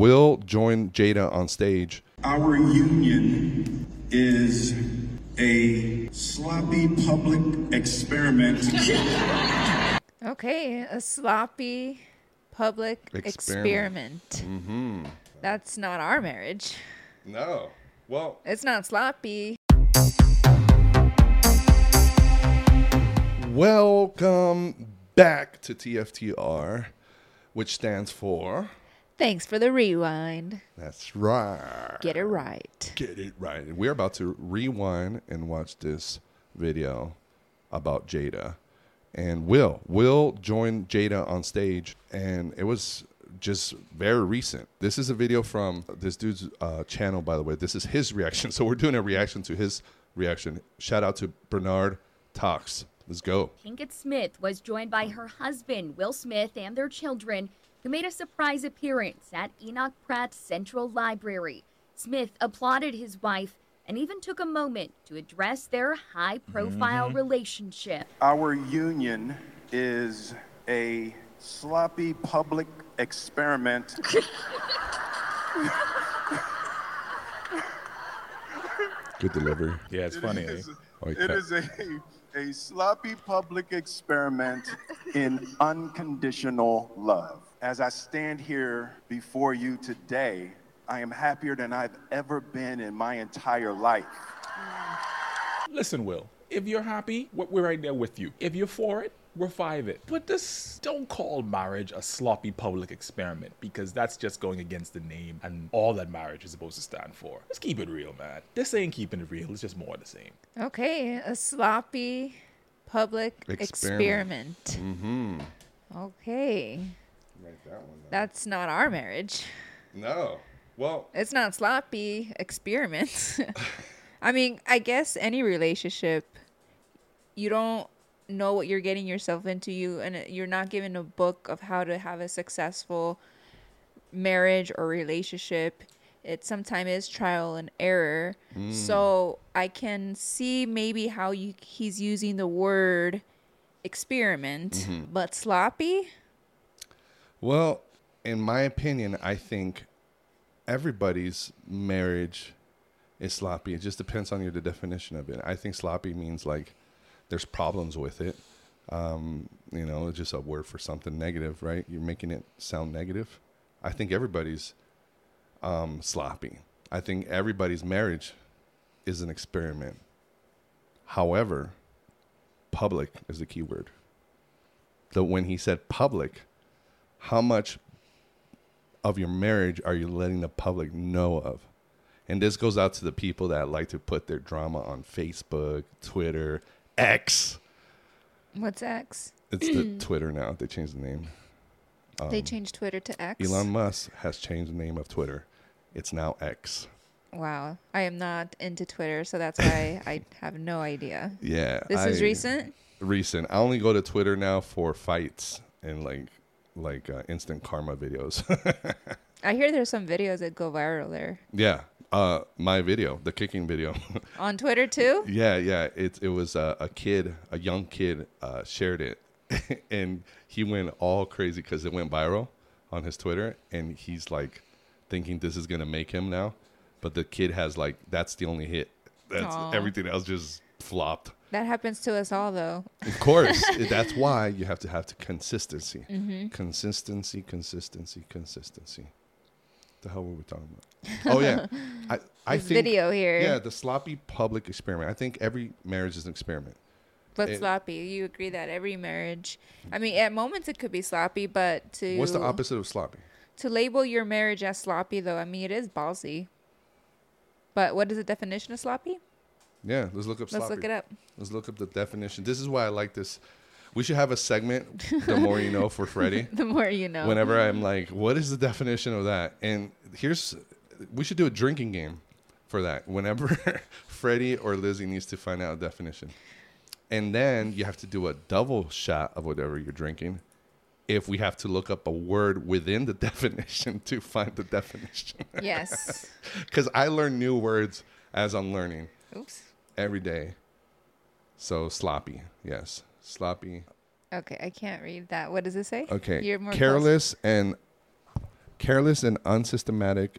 Will join Jada on stage. Our union is a sloppy public experiment. Okay, a sloppy public Experiment. experiment. Mm-hmm. That's not our marriage. No. Well, It's not sloppy. welcome back to TFTR, which stands for. Thanks for the rewind. That's right. Get it right. Get it right. And we're about to rewind and watch this video about Jada. And Will, Will joined Jada on stage, and it was just very recent. This is a video from this dude's uh, channel, by the way. This is his reaction. So we're doing a reaction to his reaction. Shout out to Bernard Talks. Let's go. Pinkett Smith was joined by her husband, Will Smith, and their children, who made a surprise appearance at Enoch Pratt Central Library. Smith applauded his wife and even took a moment to address their high profile relationship. Our union is a sloppy public experiment. Good delivery. Yeah, it's funny. eh? Oh, he It cut- is a, a sloppy public experiment in unconditional love. As I stand here before you today, I am happier than I've ever been in my entire life. Listen, Will, if you're happy, we're we're right there with you. If you're for it, we're five it. But this don't call marriage a sloppy public experiment because that's just going against the name and all that marriage is supposed to stand for. Let's keep it real, man. This ain't keeping it real. It's just more of the same. Okay, a sloppy public Experiment. experiment. Mm-hmm. Okay, Write that one down. that's not our marriage. No. Well, It's not sloppy experiments. I mean, I guess any relationship, you don't know what you're getting yourself into. You and you're not given a book of how to have a successful marriage or relationship. It sometimes is trial and error. Hmm. So I can see maybe how you he's using the word experiment, mm-hmm. but sloppy. Well, in my opinion, I think everybody's marriage is sloppy. It just depends on your the definition of it. I think sloppy means like there's problems with it. Um, you know, it's just a word for something negative, right? You're making it sound negative. I think everybody's um, sloppy. I think everybody's marriage is an experiment. However, public is the key word. So when he said public, how much of your marriage are you letting the public know of? And this goes out to the people that like to put their drama on Facebook, Twitter, X. What's X? It's the Twitter now. They changed the name. they changed Twitter to X. Um, Elon Musk has changed the name of Twitter. It's now X. Wow, I am not into Twitter, so that's why I have no idea. Yeah. This is recent. Recent. I only go to Twitter now for fights and like like uh, instant karma videos. I hear there's some videos that go viral there yeah. Uh, my video, the kicking video. on Twitter too. Yeah, yeah. It it was uh, a kid, a young kid, uh, shared it, and he went all crazy because it went viral on his Twitter, and he's like thinking this is gonna make him now, but the kid has like that's the only hit. That's Aw. everything else just flopped. That happens to us all, though. Of course, that's why you have to have the consistency, Mm-hmm. consistency, consistency, consistency. The hell were we talking about? Oh yeah, I I think video here. Yeah, the sloppy public experiment. I think every marriage is an experiment. But it- sloppy. You agree that every marriage. I mean, at moments it could be sloppy, but to What's the opposite of sloppy? to label your marriage as sloppy, though, I mean, it is ballsy. But what is the definition of sloppy? Yeah, let's look up sloppy. Let's look it up. Let's look up the definition. This is why I like this. We should have a segment, the more you know, for Freddie. The more you know. Whenever I'm like, what is the definition of that? And here's, we should do a drinking game for that. Whenever Freddie or Lizzie needs to find out a definition. And then you have to do a double shot of whatever you're drinking. If we have to look up a word within the definition to find the definition. yes. Because I learn new words as I'm learning Oops. Every day. So sloppy, yes, sloppy. Okay, I can't read that. What does it say? Okay, You're more close. careless and Careless and unsystematic,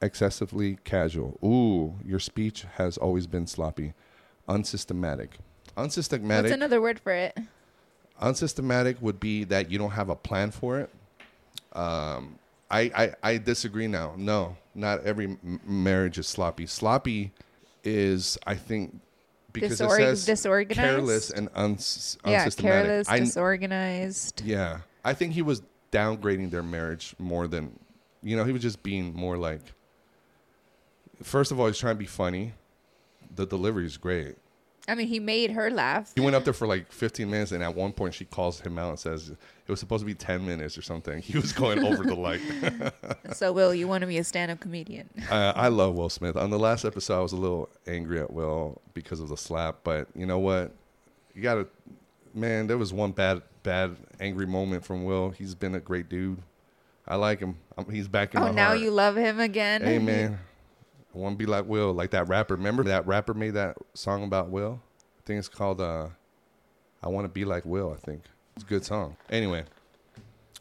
excessively casual. Ooh, your speech has always been sloppy. Unsystematic. Unsystematic. What's another word for it? unsystematic would be that you don't have a plan for it. Um, I, I I disagree now. No, not every m- marriage is sloppy. Sloppy is, I think, because Disor- it says disorganized? careless and uns- Yeah, unsystematic. careless, I, disorganized. yeah, I think he was downgrading their marriage more than, you know, he was just being more like. First of all, he's trying to be funny. The delivery is great. I mean, he made her laugh. He went up there for like 15 minutes, and at one point she calls him out and says it was supposed to be 10 minutes or something. He was going over the like. So, Will, you want to be a stand-up comedian? Uh, I love Will Smith. On the last episode, I was a little angry at Will because of the slap, but you know what? You gotta, man. There was one bad, bad, angry moment from Will. He's been a great dude. I like him. Um he's back in Oh, my now heart. you love him again. Hey man, I want to be like Will, like that rapper. Remember that rapper made that song about Will? I think it's called uh, "I Want to Be Like Will." I think it's a good song. Anyway,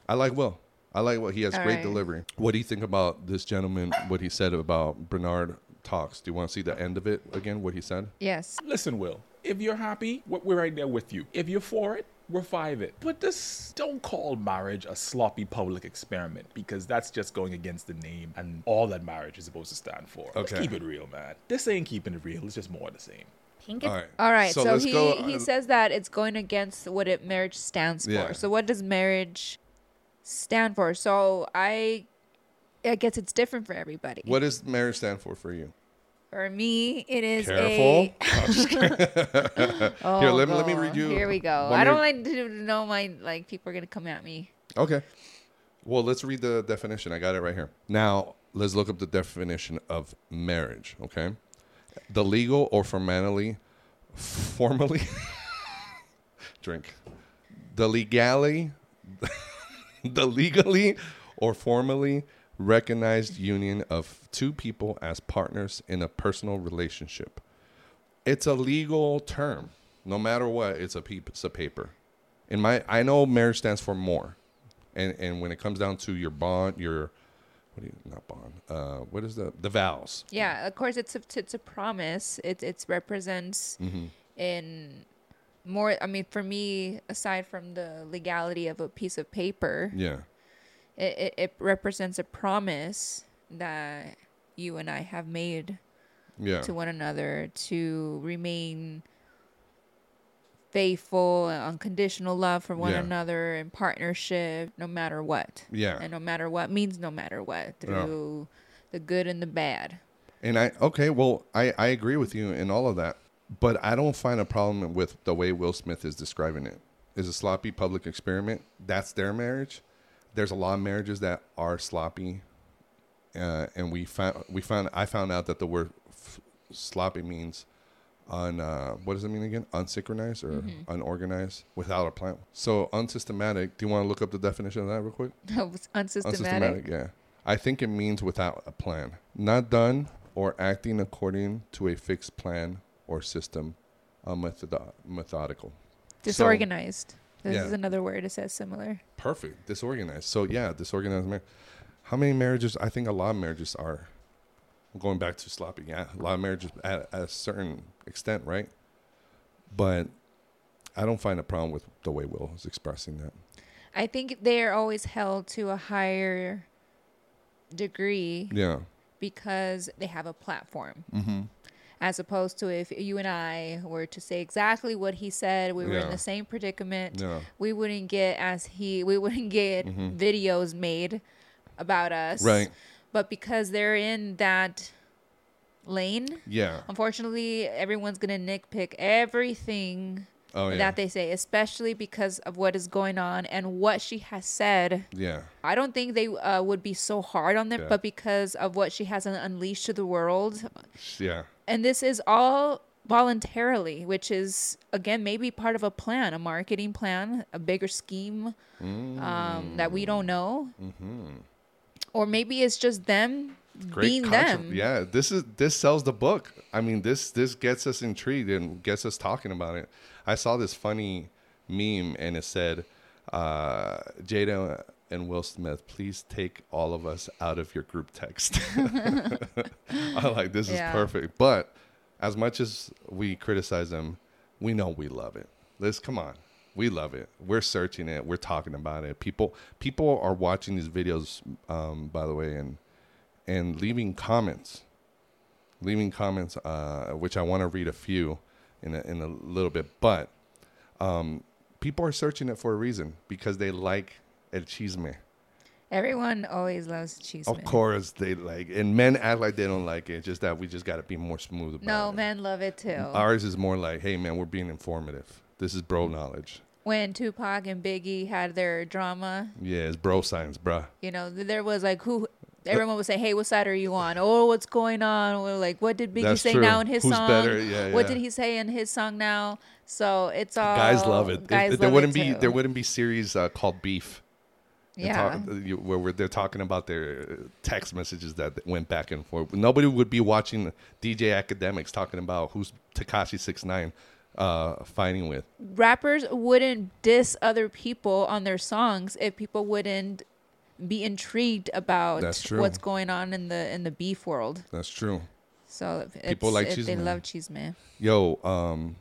I like Will. I like what he has All great right. delivery. What do you think about this gentleman? What he said about Bernard talks? Do you want to see the end of it again? What he said? Yes. Listen, Will, if you're happy, we're we're right there with you. If you're for it, we're it. But this don't call marriage a sloppy public experiment because that's just going against the name and all that marriage is supposed to stand for. Let's Okay. keep it real, man. This ain't keeping it real. It's just more of the same. Pink all, right. all right. So, let's he go, he uh, says that it's going against what it marriage stands Yeah. for. So what does marriage stand for? So I, I guess it's different for everybody. What does marriage stand for for you? For me, it is Careful. a. oh, Here, let me- let me oh, read you Here we go. I don't like to know my like people are gonna come at me. Okay. Well, let's read the definition. I got it right here. Now, let's look up the definition of marriage, okay? The legal or formally formally drink. The legally the legally or formally recognized union of two people as partners in a personal relationship. It's a legal term. No matter what, it's a piece of paper. In my, I know marriage stands for more, and and when it comes down to your bond, your what do you not bond? Uh, what is the the vows? Yeah, of course it's a it's a promise. It it represents Mm-hmm. in more. I mean, for me, aside from the legality of a piece of paper, Yeah, it, it, it represents a promise that you and I have made yeah, to one another to remain faithful and unconditional love for one Yeah. another in partnership no matter what yeah. and no matter what means no matter what through the good and the bad And I okay, well, I I agree with you in all of that, but I don't find a problem with the way Will Smith is describing it. Is a sloppy public experiment. That's their marriage. There's a lot of marriages that are sloppy, uh, and we found we found I found out that the word f- sloppy means un uh, what does it mean again? Unsynchronized or unorganized without a plan. So unsystematic. Do you want to look up the definition of that real quick? unsystematic Unsystematic, yeah. I think it means without a plan. Not done or acting according to a fixed plan or system, unmethodo- methodical. disorganized this yeah. is another word it says similar Perfect. Disorganized. So, yeah, disorganized marriage. How many marriages? I think a lot of marriages are going back to sloppy. Yeah, a lot of marriages at, at a certain extent, right? But I don't find a problem with the way Will is expressing that. i think they're always held to a higher degree Yeah. because they have a platform Mm-hmm. As opposed to if you and I were to say exactly what he said, we were Yeah. in the same predicament. Yeah. We wouldn't get as he we wouldn't get videos made about us. Mm-hmm. Right. But because they're in that lane, Yeah. unfortunately everyone's gonna nitpick everything Oh, yeah. that they say, especially because of what is going on and what she has said. yeah. I don't think they uh, would be so hard on them, Yeah. but because of what she has unleashed to the world, Yeah. And this is all voluntarily which is again maybe part of a plan a marketing plan a bigger scheme um, that we don't know or maybe it's just them being contra- them Yeah, this is this sells the book. I mean, this this gets us intrigued and gets us talking about it. I saw this funny meme and it said uh, Jada and Will Smith, please take all of us out of your group text. I like this Yeah. is perfect. But as much as we criticize them, we know we love it. Let's come on. We love it. We're searching it. We're talking about it. People people are watching these videos, um, by the way, and and leaving comments leaving comments, uh, which I want to read a few in a, in a little bit. But um, people are searching it for a reason because they like el chisme. Everyone always loves cheese. Of course, they like, and men act like they don't like it. Just that we just got to be more smooth about No, it. men love it too. Ours is more like, hey, man, we're being informative. This is bro knowledge. when Tupac and Biggie had their drama, Yeah, it's bro science, bruh. you know, there was like who everyone would say, "Hey, what side are you on?" Oh, what's going on? Or like, what did Biggie That's say true. now in his Who's song? better? Yeah, yeah. What did he say in his song now? So it's all Guys love it. Guys if there love wouldn't it be there wouldn't be series uh, called Beef. Yeah. talk- uh, where, they're talking about their uh, text messages that went back and forth. Nobody would be watching DJ Akademiks talking about who's Tekashi Six Nine uh, fighting with. Rappers wouldn't diss other people on their songs if people wouldn't be intrigued about what's going on in the in the beef world. That's true. So People like it, they Chisme. love cheese man. Yo, um,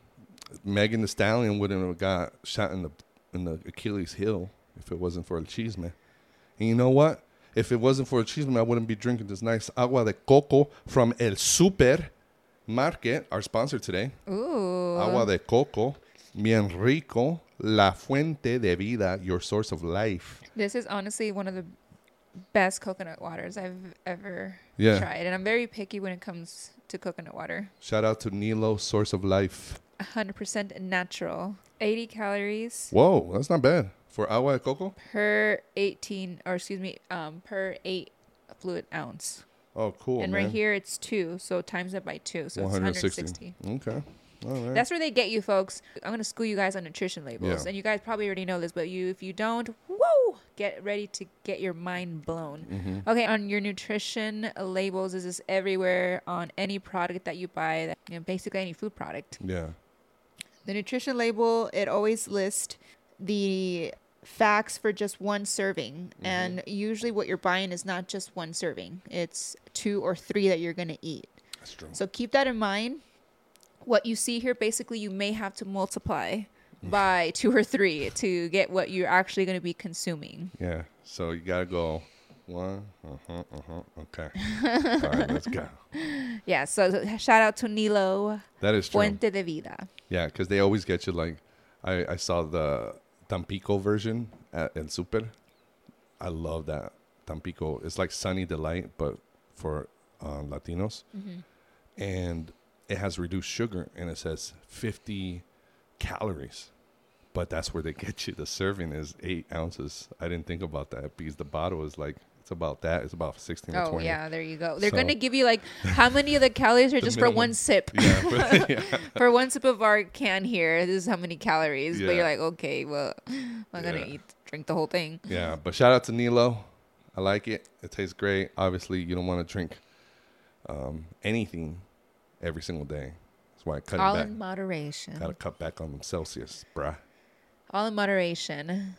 Megan Thee Stallion wouldn't have got shot in the in the Achilles heel if it wasn't for El Chisme. And you know what? If it wasn't for El Chisme, I wouldn't be drinking this nice agua de coco from El Super Market, our sponsor today. Ooh. Agua de coco, bien rico, la fuente de vida, your source of life. This is honestly one of the best coconut waters I've ever Yeah. tried. And I'm very picky when it comes to coconut water. Shout out to Nilo, source of life. 100% natural. 80 calories Whoa, that's not bad for agua de coco. per 18, or excuse me, um, per 8 fluid ounce. Oh, cool. and man. right here it's 2, so times it by 2. So it's 160. Okay. All right. That's where they get you, folks. I'm gonna school you guys on nutrition labels, Yeah. and you guys probably already know this, but you, if you don't, whoa, get ready to get your mind blown. Mm-hmm. Okay, on your nutrition labels, is this is everywhere on any product that you buy, that, you know, basically any food product. yeah. The nutrition label it always lists the facts for just one serving, and usually what you're buying is not just one serving; it's two or three that you're gonna eat. That's true. So keep that in mind. What you see here, basically, you may have to multiply by two or three to get what you're actually going to be consuming. Yeah. So you gotta go one. Uh huh. Uh huh. Okay. All right. Let's go. Yeah. So shout out to Nilo That is true. Fuente de Vida. Yeah, because they always get you like, I I saw the Tampico version at in Super. I love that Tampico. It's like Sunny Delight, but for um, Latinos, and it has reduced sugar, and it says fifty calories. But that's where they get you. The serving is eight ounces. I didn't think about that because the bottle is like it's about that. It's about sixteen or Oh twenty. yeah, there you go. They're So- going to give you like how many of the calories are just for one sip. Yeah, but- yeah. for one sip of our can here, this is how many calories. But you're like, okay, well, I'm not gonna eat drink the whole thing. Yeah, but shout out to Nilo. I like it. It tastes great. Obviously, you don't want to drink um, anything every single day. That's why I cut All it back. in moderation. Gotta cut back on them Celsius, bruh. All in moderation.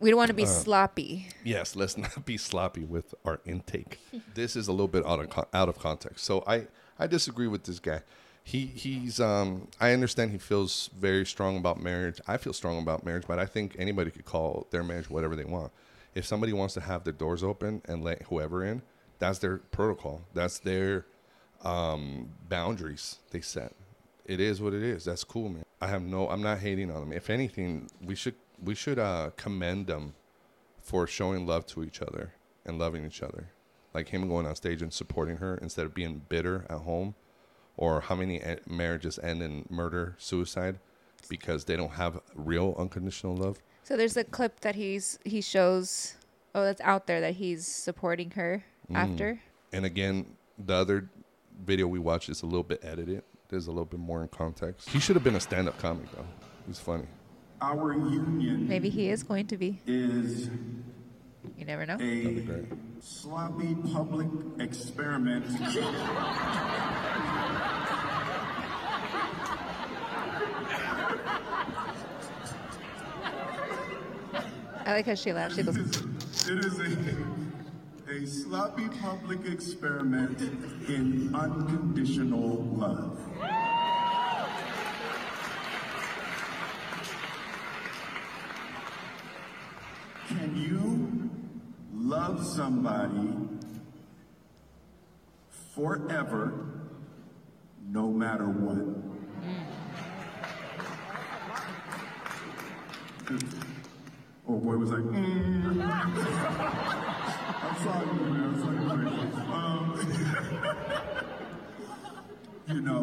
We don't want to be Uh, sloppy. Yes, let's not be sloppy with our intake. this is a little bit out of out of context. So I I disagree with this guy. He he's um I understand he feels very strong about marriage. I feel strong about marriage, but I think anybody could call their marriage whatever they want. If somebody wants to have their doors open and let whoever in, that's their protocol. That's their um boundaries they set. It is what it is. That's cool, man. I have no I'm not hating on them. If anything, we should we should uh commend them for showing love to each other and loving each other. Like him going on stage and supporting her instead of being bitter at home, or how many e- marriages end in murder, suicide, because they don't have real unconditional love. So there's a clip that he's he shows. Oh, that's out there that he's supporting her Mm. after. And again, the other video we watched is a little bit edited. There's a little bit more in context. He should have been a stand-up comic though. He's funny. Our union Maybe he is going to be. is You never know. A sloppy public experiment. I like how she laughs. She goes, It is a, a sloppy public experiment in unconditional love. Can you love somebody forever, no matter what? Oh, boy was like, mm. I'm sorry, man. I'm sorry. Um, you know,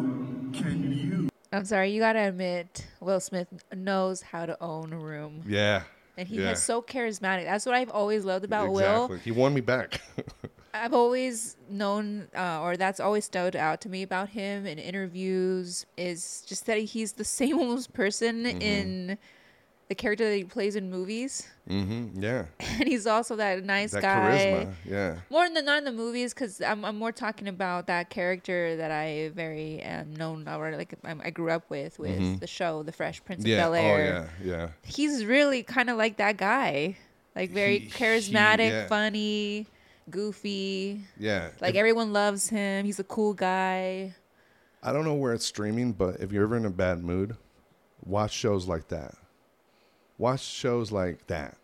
can you I'm sorry, you gotta admit, Will Smith knows how to own a room, Yeah. And he yeah. is so charismatic. That's what I've always loved about exactly. Will. He won me back. I've always known, uh, or that's always stood out to me about him in interviews, is just that he's the same almost person Mm-hmm. in the character that he plays in movies, mm-hmm. Yeah. and he's also that nice That guy. charisma. Yeah. More than the not in the movies, because I'm, I'm more talking about that character that I very am known or like I'm, I grew up with with the show The Fresh Prince of Mm-hmm. Yeah. Bel Oh Air. yeah. Yeah. He's really kind of like that guy, like very He- he- charismatic, yeah. funny, goofy. Yeah. Like If- everyone loves him. He's a cool guy. I don't know where it's streaming, but if you're ever in a bad mood, watch shows like that. Watch shows like that.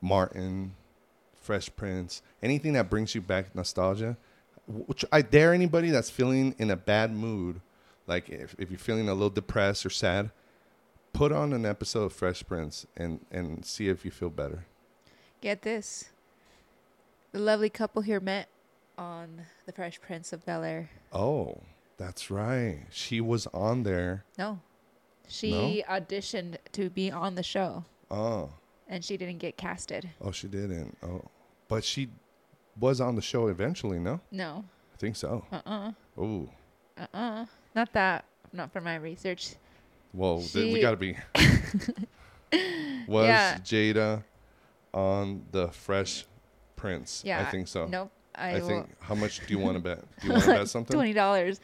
Martin, Fresh Prince, anything that brings you back nostalgia. Which I dare anybody that's feeling in a bad mood, like if, if you're feeling a little depressed or sad, put on an episode of Fresh Prince and, and see if you feel better. Get this. The lovely couple here met on The Fresh Prince of Bel Air. Oh, that's right. She was on there. No. She auditioned to be on the show Oh. and she didn't get casted. Oh, she didn't. Oh, but she was on the show eventually. No, No. I think so. Uh uh Oh, Uh uh. Not that. Not for my research. well, th- we gotta be. was Yeah. Jada on the Fresh Prince? Yeah. I think so. Nope. I, I, think. How much do you want to bet? Do you want to bet something? Twenty dollars.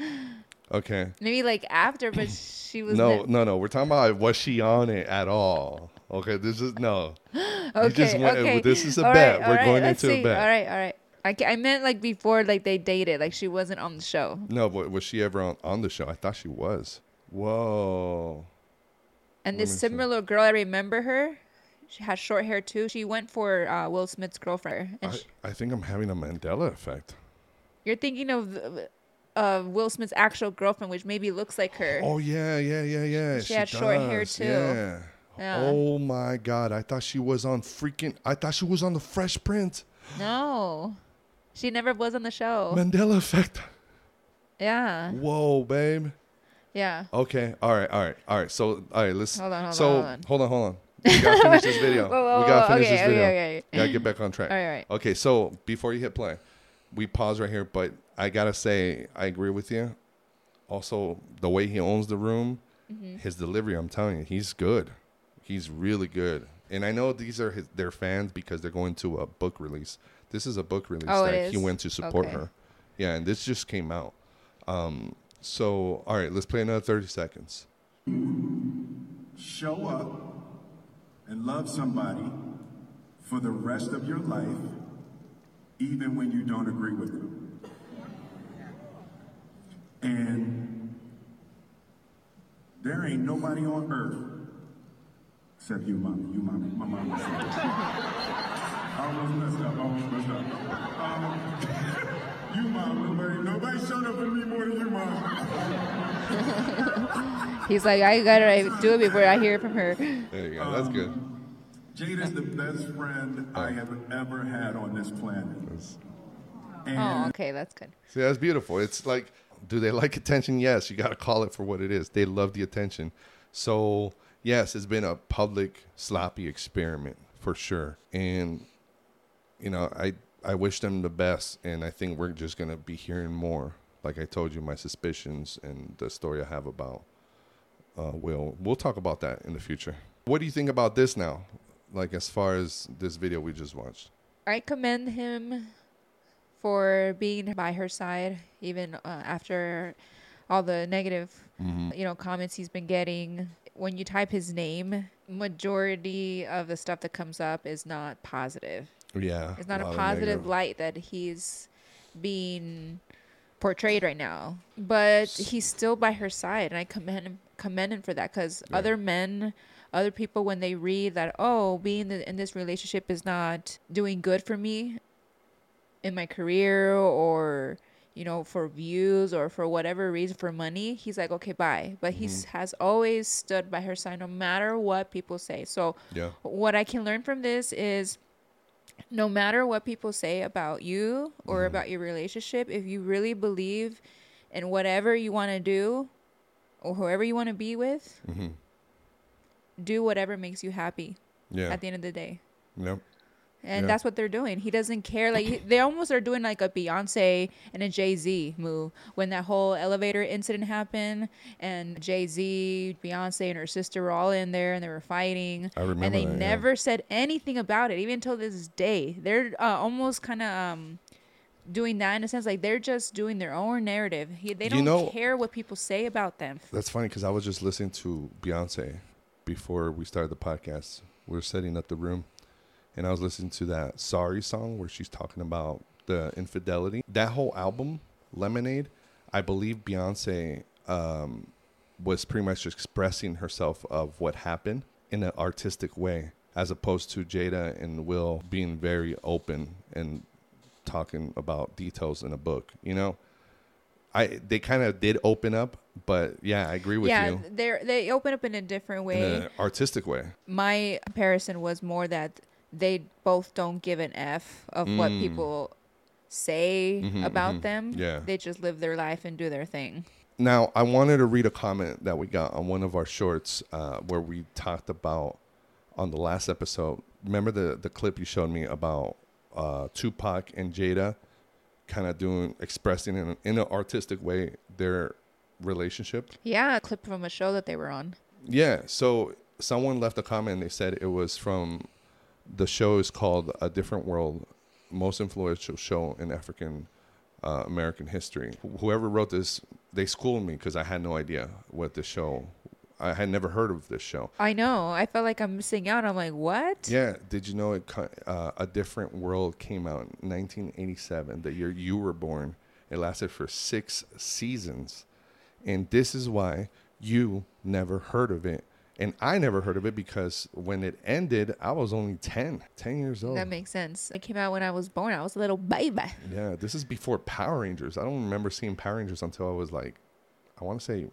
Okay. Maybe like after, but she was No, no, no. We're talking about was she on it at all? Okay, this is no. Okay, just went- okay. this is a All bet. right, We're right, going into a see. bet. All right, all right. I, I meant like before, like they dated, like she wasn't on the show. No, but was she ever on, on the show? I thought she was. Whoa. And this me see. similar girl, I remember her. She had short hair too. She went for uh, Will Smith's girlfriend. I, sh- I think I'm having a Mandela effect. you're thinking of uh, Will Smith's actual girlfriend, which maybe looks like her. Oh yeah, yeah, yeah, yeah. She had short hair, too. Yeah. Yeah. Oh my god, I thought she was on freaking. I thought she was on the Fresh Prince. No, she never was on the show. Mandela effect. yeah, Whoa, babe. yeah. Okay. All right. All right. All right. So, all right. Let's. Hold on, hold so, on, hold on. hold on. We gotta finish this video. Whoa, whoa, we gotta whoa, finish okay, this okay, video. okay. Gotta get back on track. All right, all right. Okay. So before you hit play, we pause right here. But I gotta say, I agree with you. Also, the way he owns the room, Mm-hmm. his delivery. I'm telling you, he's good. He's really good. And I know these are his, their fans because they're going to a book release. This is a book release Oh, that he went to support Okay. her. Yeah, and this just came out. Um, so, all right, let's play another 30 seconds. show up and love somebody for the rest of your life, even when you don't agree with them. And there ain't nobody on earth except you, mommy. You, mommy. My mama said it. I almost messed up. I almost messed up. Um, you, mom. Nobody, nobody showed up for me more than you, mom. He's like, I gotta do it before I hear from her. There you go. That's good. Jada's the best friend I have ever had on this planet. That's- And Oh, okay, that's good. See, that's beautiful. It's like, do they like attention? Yes. You got to call it for what it is. They love the attention. So, yes, it's been a public sloppy experiment for sure. And, you know, I, I wish them the best. And I think we're just going to be hearing more. Like I told you, my suspicions and the story I have about uh, Will. We'll talk about that in the future. What do you think about this now? Like, as far as this video we just watched? I commend him for being by her side, even uh, after all the negative, you know, comments he's been getting. When you type his name, majority of the stuff that comes up is not positive. Yeah. It's not a of positive light that he's being portrayed right now. But he's still by her side, and I commend him, commend him for that. Because Yeah. other men, other people, when they read that, oh, being in this relationship is not doing good for me in my career, or you know, for views or for whatever reason, for money, he's like, okay, bye. But he Mm-hmm. has always stood by her side, no matter what people say. So Yeah. what I can learn from this is no matter what people say about you or Mm-hmm. about your relationship, if you really believe in whatever you want to do or whoever you want to be with, Mm-hmm. do whatever makes you happy Yeah. at the end of the day. Yep. And Yeah. that's what they're doing. He doesn't care. Like he- they almost are doing like a Beyonce and a Jay Z move when that whole elevator incident happened, and Jay Z, Beyonce, and her sister were all in there and they were fighting. I remember And they that, yeah. never said anything about it, even till this day. They're uh, almost kind of um, doing that in a sense, like they're just doing their own narrative. He, they don't know- care what people say about them. That's funny because I was just listening to Beyonce before we started the podcast. We're setting up the room, and I was listening to that "Sorry" song where she's talking about the infidelity. That whole album, Lemonade, I believe Beyonce um, was pretty much expressing herself of what happened in an artistic way, as opposed to Jada and Will being very open and talking about details in a book. You know. I they kind of did open up, but yeah, I agree with yeah, you they they open up in a different in way. an artistic way. my comparison was more that they both don't give an F of what Mm. people say Mhm, about mhm. them. Yeah. They just live their life and do their thing. Now, I wanted to read a comment that we got on one of our shorts uh, where we talked about on the last episode. Remember the the clip you showed me about uh, Tupac and Jada kind of doing expressing in, in an artistic way their relationship. Yeah, a clip from a show that they were on. Yeah. So someone left a comment. and They said it was from the show is called A Different World, most influential show in African uh, American history. Wh- Whoever wrote this, they schooled me because I had no idea what the show. I had never heard of this show. I know. I felt like I'm missing out. I'm like, what? Yeah. Did you know it? co- Uh, a Different World came out in 1987, the year you were born. It lasted for six seasons, and this is why you never heard of it, and I never heard of it because when it ended, I was only 10, 10 years old. That makes sense. It came out when I was born. I was a little baby. yeah, this is before Power Rangers. I don't remember seeing Power Rangers until I was like, I want to say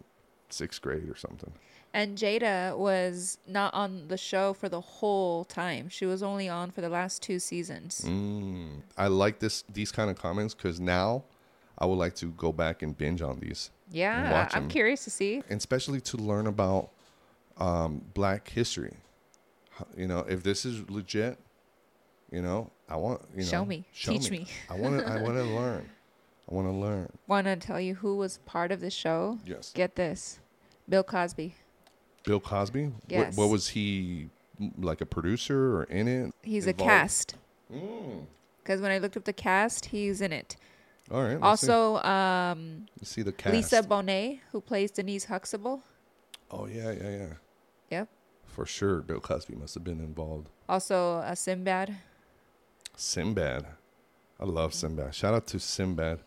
sixth grade or something. And Jada was not on the show for the whole time. She was only on for the last two seasons. Mm. I like this these kind of comments because now I would like to go back and binge on these. Yeah, I'm curious to see. and especially to learn about um, black history. You know, if this is legit, you know, I want you know, Show me. Teach me. I want to. I want to learn. I want to learn. Want to tell you who was part of the show? Yes. Get this Bill Cosby. Bill Cosby. Yes. What, what was he like a producer or in it? He's a Involved? cast. Mm. Because when I looked up the cast, he's in it. All right. Also, um, see. Let's see the cast. Lisa Bonet, who plays Denise Huxtable. Oh yeah, yeah, yeah. For sure, Bill Cosby must have been involved. Also, uh, Sinbad. Sinbad. I love Sinbad. Shout out to Sinbad.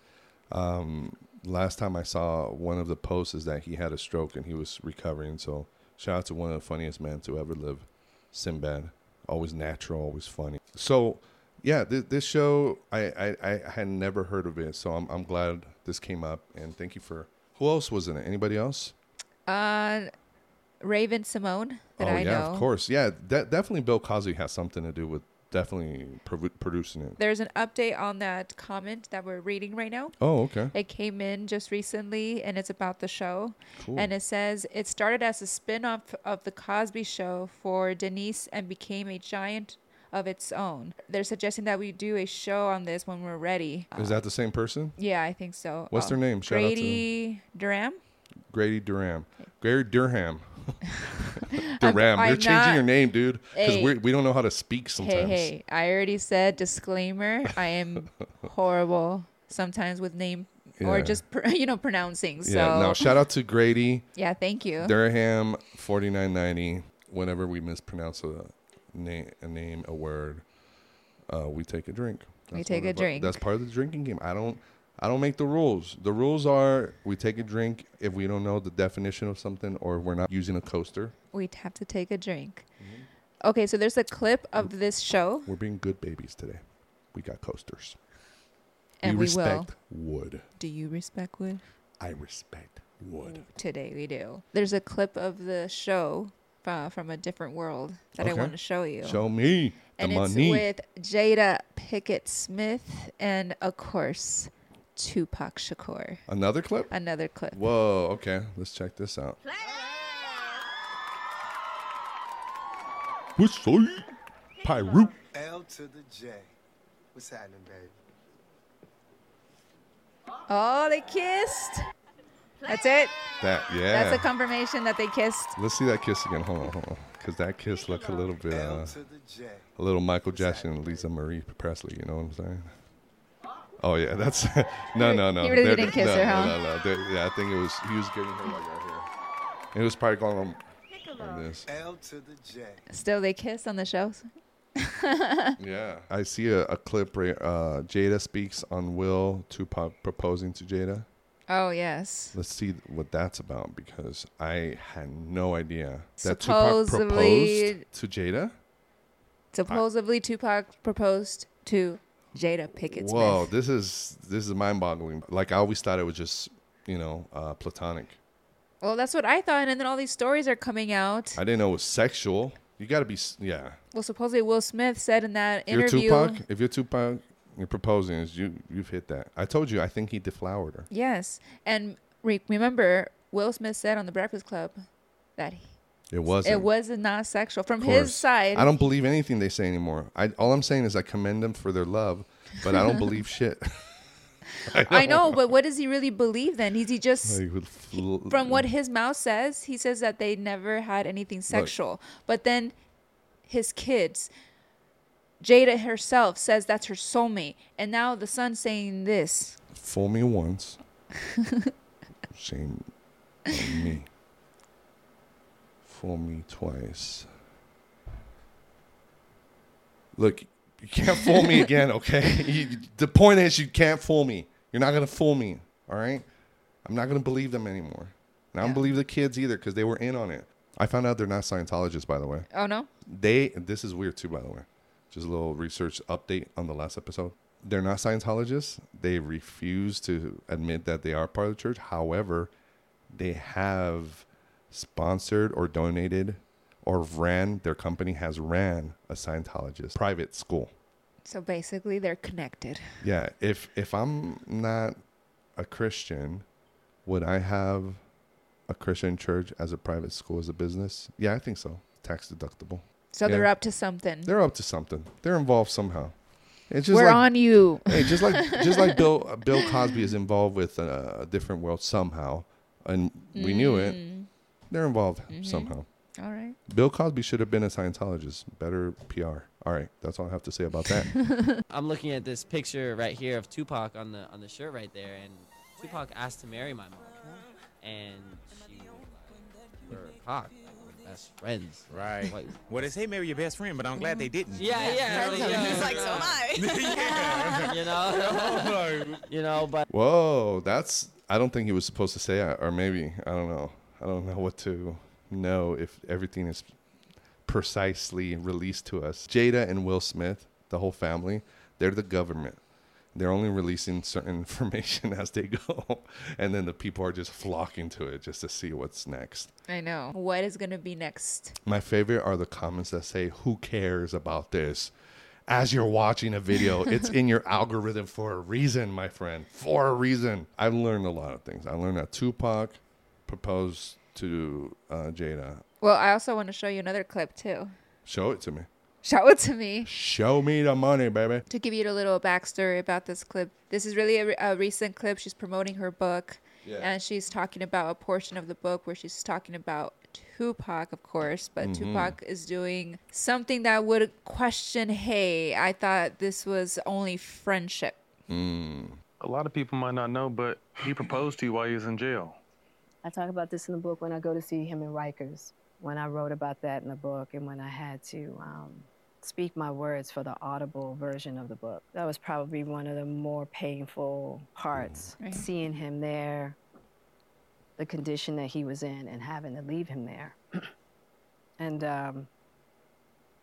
Um, last time I saw one of the posts is that he had a stroke and he was recovering. So shout out to one of the funniest men to ever live, Sinbad. Always natural, always funny. So yeah, th- this show I, I, I had never heard of it, so I'm I'm glad this came up and thank you for. Who else was in it? Anybody else? Uh, Raven-Symoné, that oh I yeah, know. of course. Yeah, de- definitely Bill Cosby has something to do with definitely pro- producing it. There's an update on that comment that we're reading right now. Oh okay, It came in just recently and it's about the show. cool. And it says it started as a spin off of The Cosby Show for Denise and became a giant of its own. They're suggesting that we do a show on this when we're ready. Is that the same person? Yeah, I think so. What's uh, their name? Shout out to- Grady Durham. Grady Durham. Grady Durham. I'm- Durham. You're I'm changing not- your name, dude. Because Hey. we we don't know how to speak sometimes. Hey, hey, I already said disclaimer. I am horrible sometimes with name or just pr- you know pronouncing. So Yeah. Now shout out to Grady yeah, thank you. Durham, forty nine ninety. Whenever we mispronounce a name, a name, a word, uh, we take a drink. We take a drink. That's part of the drinking game. I don't. I don't make the rules. The rules are we take a drink if we don't know the definition of something or we're not using a coaster. We'd have to take a drink. Mm-hmm. Okay, so there's a clip of this show, We're being good babies today. We got coasters. and we we, will. respect wood. Do you respect wood? I respect wood. Today we do. There's a clip of the show uh, from a different world that I want to show you. Show me the and it's money. with Jada Pinkett Smith and, of course, Tupac Shakur. Another clip? Another clip. Whoa, okay. Let's check this out. What's up? Pyro. L to the J. What's happening, baby? Oh, they kissed. That's it. That yeah. That's a confirmation that they kissed. Let's see that kiss again. Hold on, hold on. Because that kiss looked a little bit, L uh, to the J. a little Michael Jackson and Lisa Marie Presley. You know what I'm saying? Oh yeah, that's no, no, no. He really didn't kiss no, her, huh? No, no, They're- Yeah, I think it was he was getting her like right here. It was probably going on like this. L to the J. Still, they kiss on the shows. Yeah, I see a, a clip where uh, Jada speaks on Will Tupac proposing to Jada. Oh yes. Let's see what that's about because I had no idea that Tupac Supposedly- proposed to Jada. Supposedly, Tupac proposed to Jada Pinkett Whoa, Smith. this is this is mind-boggling. Like I always thought it was just you know uh, platonic. Well, that's what I thought, and then all these stories are coming out. I didn't know it was sexual. You got to be yeah. Well, supposedly Will Smith said in that If you're interview. Tupac, if you're Tupac, you're proposing. Is you you've hit that. I told you. I think he deflowered her. Yes, and re- remember, Will Smith said on the Breakfast Club that he, It wasn't. it was not sexual from his side. I don't believe anything they say anymore. I all I'm saying is I commend them for their love, but I don't believe shit. I know, but what does he really believe then? Is he just from what his mouth says? He says that they never had anything sexual, but then his kids, Jada herself says that's her soulmate, and now the son saying this. fool me once, shame me. Fool me twice. Look, you can't fool me again, okay? You, the point is, you can't fool me. You're not gonna fool me, all right? I'm not gonna believe them anymore. And I don't Yeah. believe the kids either because they were in on it. I found out they're not Scientologists, by the way. Oh no, they this is weird too by the way just a little research update on the last episode they're not scientologists they refuse to admit that they are part of the church however they have sponsored or donated or ran their company has ran a scientologist private school so basically they're connected. yeah if if i'm not a christian would i have a christian church as a private school as a business yeah i think so tax deductible So they're up to something. they're up to something. They're involved somehow. It's just We're like, on you. Hey, just like just like Bill Bill Cosby is involved with uh, a different world somehow, and we knew it. They're involved Mm-hmm. somehow. All right. Bill Cosby should have been a Scientologist. Better PR. All right, that's all I have to say about that. I'm looking at this picture right here of Tupac on the on the shirt right there, and Tupac asked to marry my mom, and she was like, "We're cock, like, best friends." Right. Like, Well, they say marry your best friend, but I'm glad they didn't. yeah, yeah, yeah. He's like, so am I. you know, you know, but Whoa, that's. I don't think he was supposed to say that, or maybe I don't know. I don't know what to know if everything is precisely released to us. Jada and Will Smith, the whole family, they're the government. They're only releasing certain information as they go, and then the people are just flocking to it just to see what's next. I know. What is gonna be next? My favorite are the comments that say, "Who cares about this?" As you're watching a video, it's in your algorithm for a reason, my friend. For a reason. I've learned a lot of things. I learned that Tupac proposed to uh, Jada. Well, I also want to show you another clip too. Show it to me. Show it to me. Show me the money, baby. To give you a little backstory about this clip, this is really a, re- a recent clip. She's promoting her book, Yeah. and she's talking about a portion of the book where she's talking about Tupac, of course, but Mm-hmm. Tupac is doing something that would question, hey, I thought this was only friendship. A lot of people might not know, but he proposed to you while he was in jail. I talk about this in the book when I go to see him in Rikers, when I wrote about that in the book, and when I had to um, Speak My Words for the audible version of the book. That was probably one of the more painful parts. Right. Seeing him there, the condition that he was in, and having to leave him there. and um,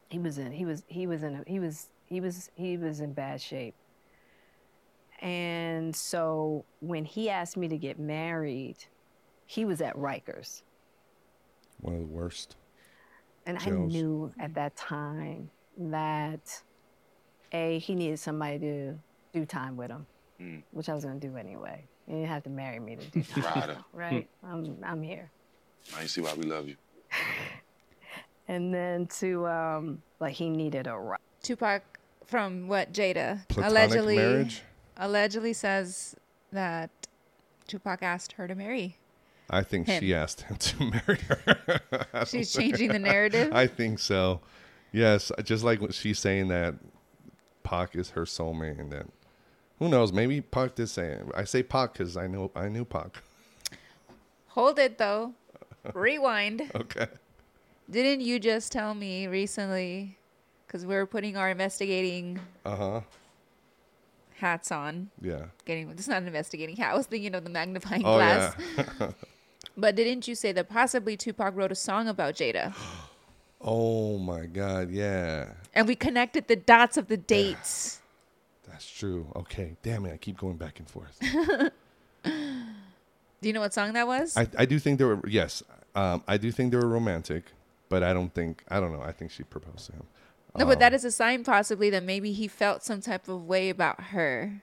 he was in he was he was in a, he was he was he was in bad shape. And so when he asked me to get married, he was at Rikers. One of the worst. And I knew at that time that A, he needed somebody to do time with him, Mm. which I was going to do anyway. You didn't have to marry me to do time. Rider. right? I'm, I'm here. Now you see why we love you. And then to, um, like, he needed a right. Tupac from what Jada Platonic allegedly marriage? allegedly says that Tupac asked her to marry. I think Him. she asked him to marry her. She's changing the narrative? I think so. Yes, just like when she's saying that Pac is her soulmate, and then who knows? Maybe Pac did say it. I say Pac because I know I knew Pac. Hold it though. Rewind. Okay. Didn't you just tell me recently? Because we were putting our investigating Uh huh. hats on. Yeah. Getting is not an investigating hat. I was thinking of the magnifying Oh glass. yeah. But didn't you say that possibly Tupac wrote a song about Jada? oh my God. Yeah. And we connected the dots of the dates. That's true. Okay. Damn it. I keep going back and forth. Do you know what song that was? I, I do think they were yes. Um, I do think they were romantic, but I don't think I don't know. I think she proposed to him. no, but Um, that is a sign possibly that maybe he felt some type of way about her.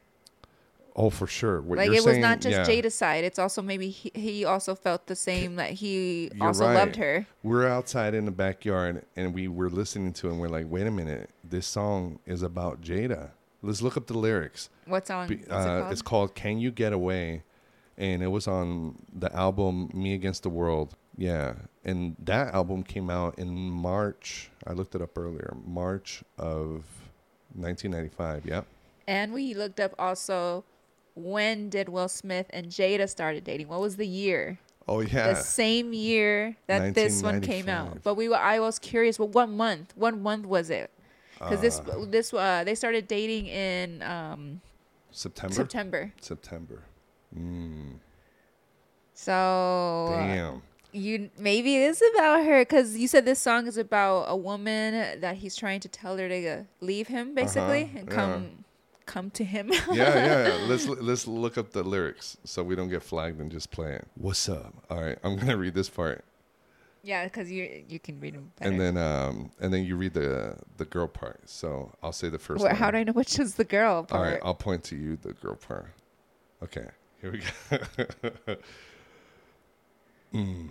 Oh, for sure. What like it was saying- not just yeah. Jada's side. It's also maybe he, he also felt the same that he You're also right. loved her. We're outside in the backyard and we were listening to it and we're like, wait a minute, this song is about Jada. Let's look up the lyrics. What song? Be- is it uh, called? It's called Can You Get Away? And it was on the album Me Against the World. Yeah. And that album came out in March. I looked it up earlier. March of 1995. Yep. And we looked up also when did Will Smith and Jada started dating? What was the year? Oh, yeah. The same year that this one came out. But we were I was curious, well what month? What month was it? This Uh, this uh they started dating in um September? September. September. Mm, So damn. you maybe it is about her because you said this song is about a woman that he's trying to tell her to leave him basically Uh-huh, and yeah. Come to him yeah, yeah, yeah. Let's let's look up the lyrics so we don't get flagged and just play it. What's up? All right, I'm gonna read this part, yeah because you you can read them better. and then um, and then you read the the girl part. So I'll say the first. How do I know which is the girl All part? right, I'll point to you the girl part. Okay, here we go. mm.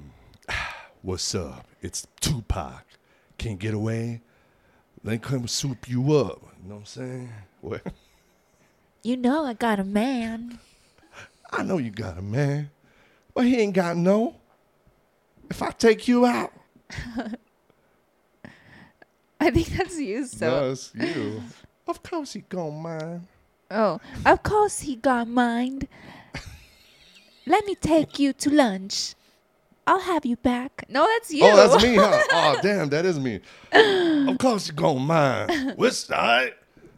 What's up? It's Tupac. Can't get away. Then come soup you up. You know what I'm saying? What? You know I got a man. I know you got a man, but he ain't got no. If I take you out, I think that's you. So no, you. Of course he gon' mind. oh, of course he got mind. Let me take you to lunch. I'll have you back. No, that's you. Oh, that's me, huh? Oh, damn, that is me. of course you gon' mind. What's side?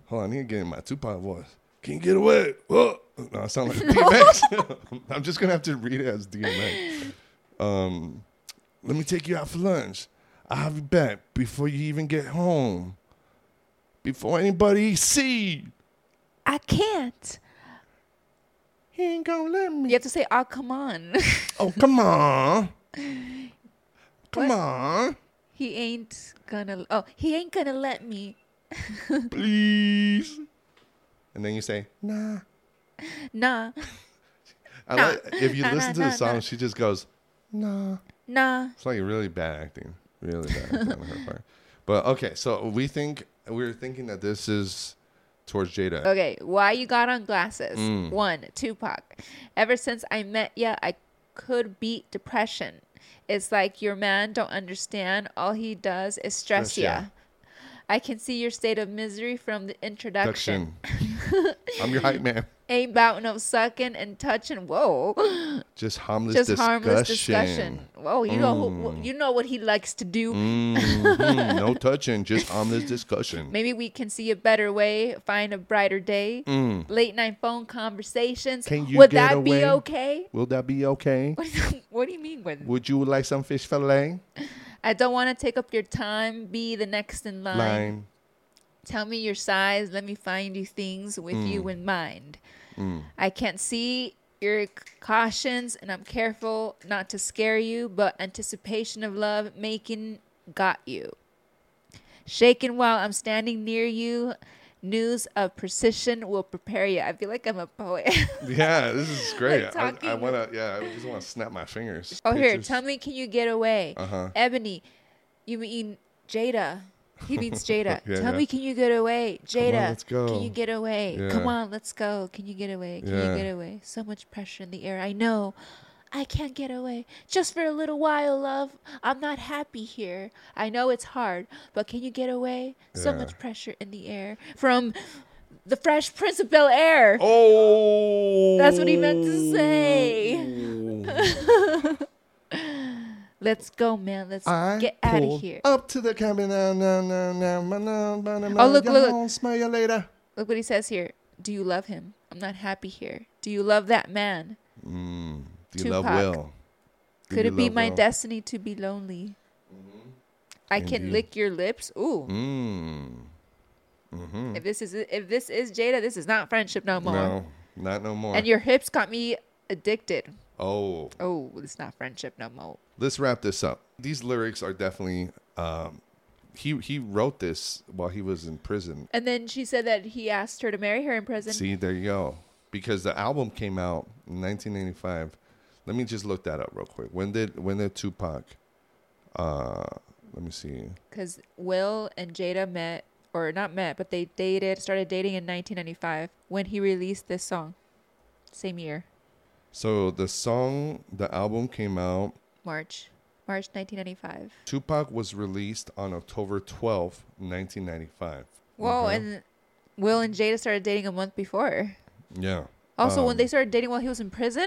Hold on, I need to get in my Tupac voice. Can you get away? Oh. No, I sound like DMX. I'm just gonna have to read it as DMX. Um, let me take you out for lunch. I'll have you back before you even get home. Before anybody see. I can't. He ain't gonna let me. You have to say, "Oh, come on." Oh, come on. Come on. he ain't gonna. Oh, he ain't gonna let me. Please. And then you say, nah. Nah, I Nah. like if you Nah, listen nah, to the song, she just goes, nah. nah. It's like really bad acting. Really bad acting on her part. But okay, so we think we're thinking that this is towards Jada. Okay, why you got on glasses? Mm. One, Tupac. Ever since I met ya, I could beat depression. It's like your man don't understand. All he does is stress Stress ya. I can see your state of misery from the introduction. I'm your hype man. Ain't bout no sucking and touching. Whoa. Just harmless Just discussion. harmless discussion. Whoa, you know who, Mm. you know what he likes to do. Mhm, no touching, just harmless discussion. Maybe we can see a better way, find a brighter day. Mm. Late night phone conversations. Can you Would get that be away? okay? Will that be okay? what do you mean with Would you like some fish fillet? I don't want to take up your time. Be the next in line. Line. Tell me your size. Let me find you things with you Mm. in mind. Mm. I can't see your cautions, and I'm careful not to scare you, but anticipation of love making got you. Shaken while I'm standing near you, news of precision will prepare you. I feel like I'm a poet. Yeah, this is great. Like I, I want to. Yeah, I just want to snap my fingers. oh, here, tell me, can you get away? Uh-huh. Ebony, you mean Jada? He means Jada. Yeah, Tell yeah. me, can you get away? Come on, Jada, let's go. can you get away? Come on, let's go. Can you get away? Can Yeah. you get away? So much pressure in the air. I know. I can't get away. Just for a little while, love. I'm not happy here. I know it's hard, but can you get away? So much pressure in the air. From the Fresh Prince of Bel Air. Oh. That's what he meant to say. Let's go, man. Let's I get out of here. Up to the cabin. Now, now, now, now, now, now, now, now, Oh, look, look, look. Smell you later. Look what he says here. Do you love him? I'm not happy here. Do you love that man? Mm, do you love. Will? Do Could it be my Will? destiny to be lonely? I can lick your lips. Ooh. Mm. Mm-hmm. If this is if this is Jada, this is not friendship no more. No, not no more. And your hips got me addicted. oh, Oh, it's not friendship no more. let's wrap this up. These lyrics are definitely. Um, he he wrote this while he was in prison. And then she said that he asked her to marry her in prison. See, there you go. Because the album came out in 1985. Let me just look that up real quick. When did when did Tupac? Uh, let me see. Because Will and Jada met, or not met, but they dated, started dating in 1995 when he released this song. Same year, So the song, the album came out. March, March 1995. Tupac was released on October 12th, 1995. Whoa, Okay? and Will and Jada started dating a month before. yeah. Also, when Um, they started dating while he was in prison,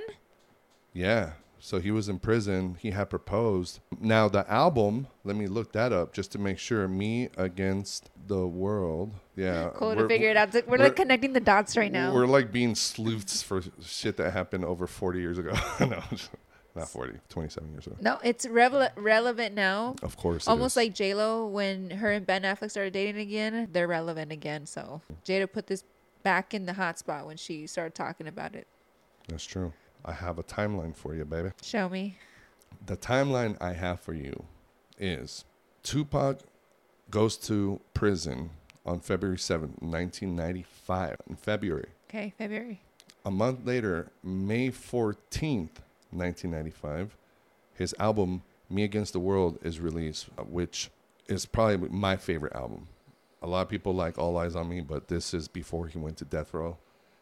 Yeah. So he was in prison. He had proposed. Now the album, let me look that up just to make sure. Me against the world. Yeah. cool to we're- figure it out. We're, like connecting the dots right now. We're like being sleuths for shit that happened over 40 years ago. no, not 40, 27 years ago. no, it's revel- relevant now. Of course. Almost like J Lo when her and Ben Affleck started dating again, they're relevant again. So Jada put this back in the hot spot when she started talking about it. That's true. I have a timeline for you, baby. Show me. The timeline I have for you is Tupac goes to prison on February 7th, 1995. In February. Okay, February. A month later, May 14th, 1995, his album Me Against the World is released, which is probably my favorite album. A lot of people like All Eyez on Me, but this is before he went to death row.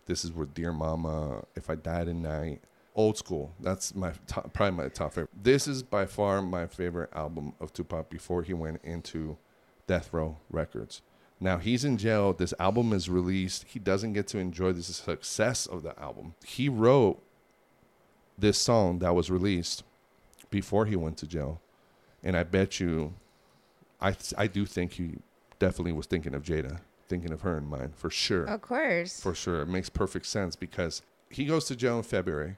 This is where Dear Mama, If I Die Tonight, old school. That's my top, probably my top favorite. This is by far my favorite album of Tupac before he went into Death Row Records. Now he's in jail. This album is released. He doesn't get to enjoy the success of the album. He wrote this song that was released before he went to jail, and I bet you, I I do think he definitely was thinking of Jada, thinking of her in mind for sure. Of course. For sure, it makes perfect sense because he goes to jail in February.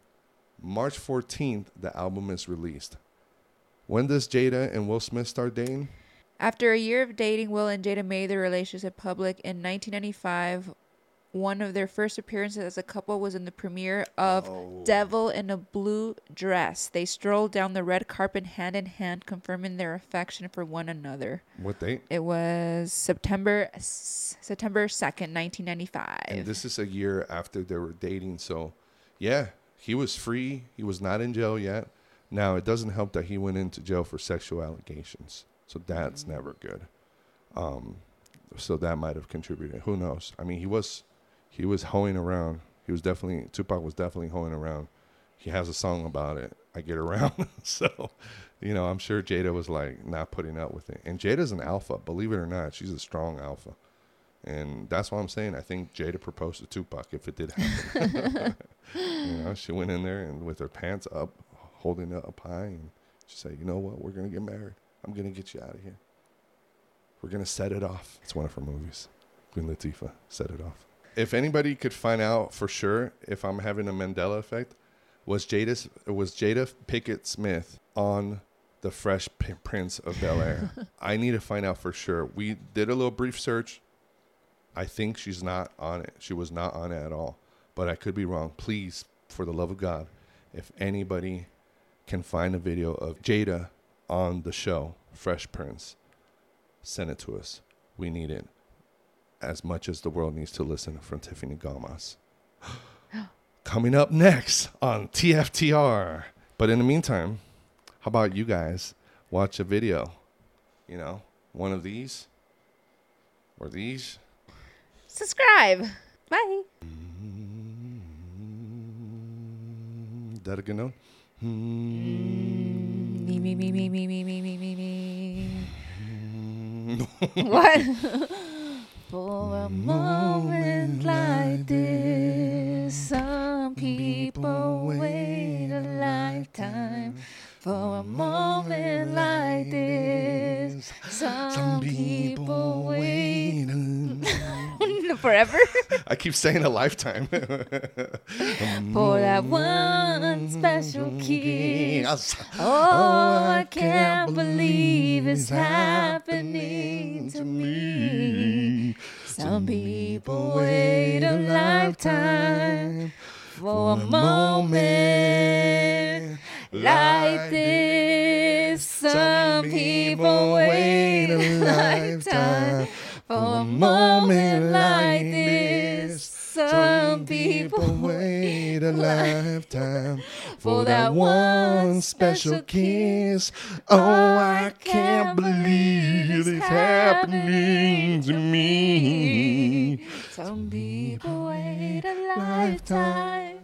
March 14th, the album is released. When does Jada and Will Smith start dating? After a year of dating, Will and Jada made their relationship public in 1995. One of their first appearances as a couple was in the premiere of Oh. Devil in a Blue Dress. They strolled down the red carpet hand in hand, confirming their affection for one another. What date? It was September September 2nd, 1995. And this is a year after they were dating. So, yeah, he was free. He was not in jail yet. Now, it doesn't help that he went into jail for sexual allegations. So, that's never good. Um, so, that might have contributed. Who knows? I mean, he was he was hoeing around. He was definitely, Tupac was definitely hoeing around. He has a song about it. I get around. so, you know, I'm sure Jada was like not putting up with it. And Jada's an alpha, believe it or not. She's a strong alpha. And that's why I'm saying I think Jada proposed to Tupac if it did happen. you know, she went in there and with her pants up, holding it up high, and she said, "You know what? We're gonna get married. I'm gonna get you out of here. We're gonna set it off." It's one of her movies. Queen Latifah set it off. If anybody could find out for sure if I'm having a Mandela effect, was Jada was Jada Pinkett Smith on the Fresh Prince of Bel Air? I need to find out for sure. We did a little brief search. I think she's not on it. She was not on it at all. But I could be wrong. Please, for the love of God, if anybody can find a video of Jada on the show, Fresh Prince, send it to us. We need it as much as the world needs to listen from Tiffany Gamas. Coming up next on TFTR. But in the meantime, how about you guys watch a video? You know, one of these or these. Subscribe. Bye. Is that a good note? Me, me, me, me, me, me, me, me, me, me. Mm. what? For a moment like this, some people wait a lifetime. For a moment like this, some people wait forever. I keep saying a lifetime. For that one special mm-hmm. kiss. Oh, oh, I can't believe it's happening to me. Some people wait a lifetime for a moment like moment like this. Some people wait a lifetime for that one special kiss. Oh, I can't believe it's happening to me. Some people wait a lifetime.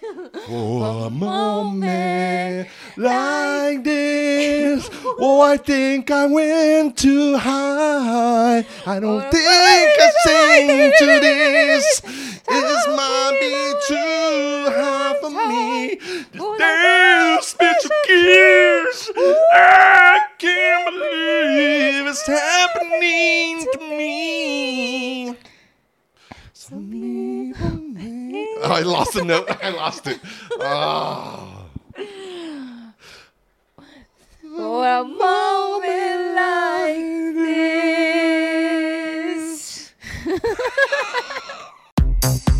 For a moment like this, oh, I think I went too high. I don't think I sing to this. This might be too high for me. This Damn special kiss. I can't believe it's happening to me. Some people I lost the note. I lost it. Oh. For a moment like this.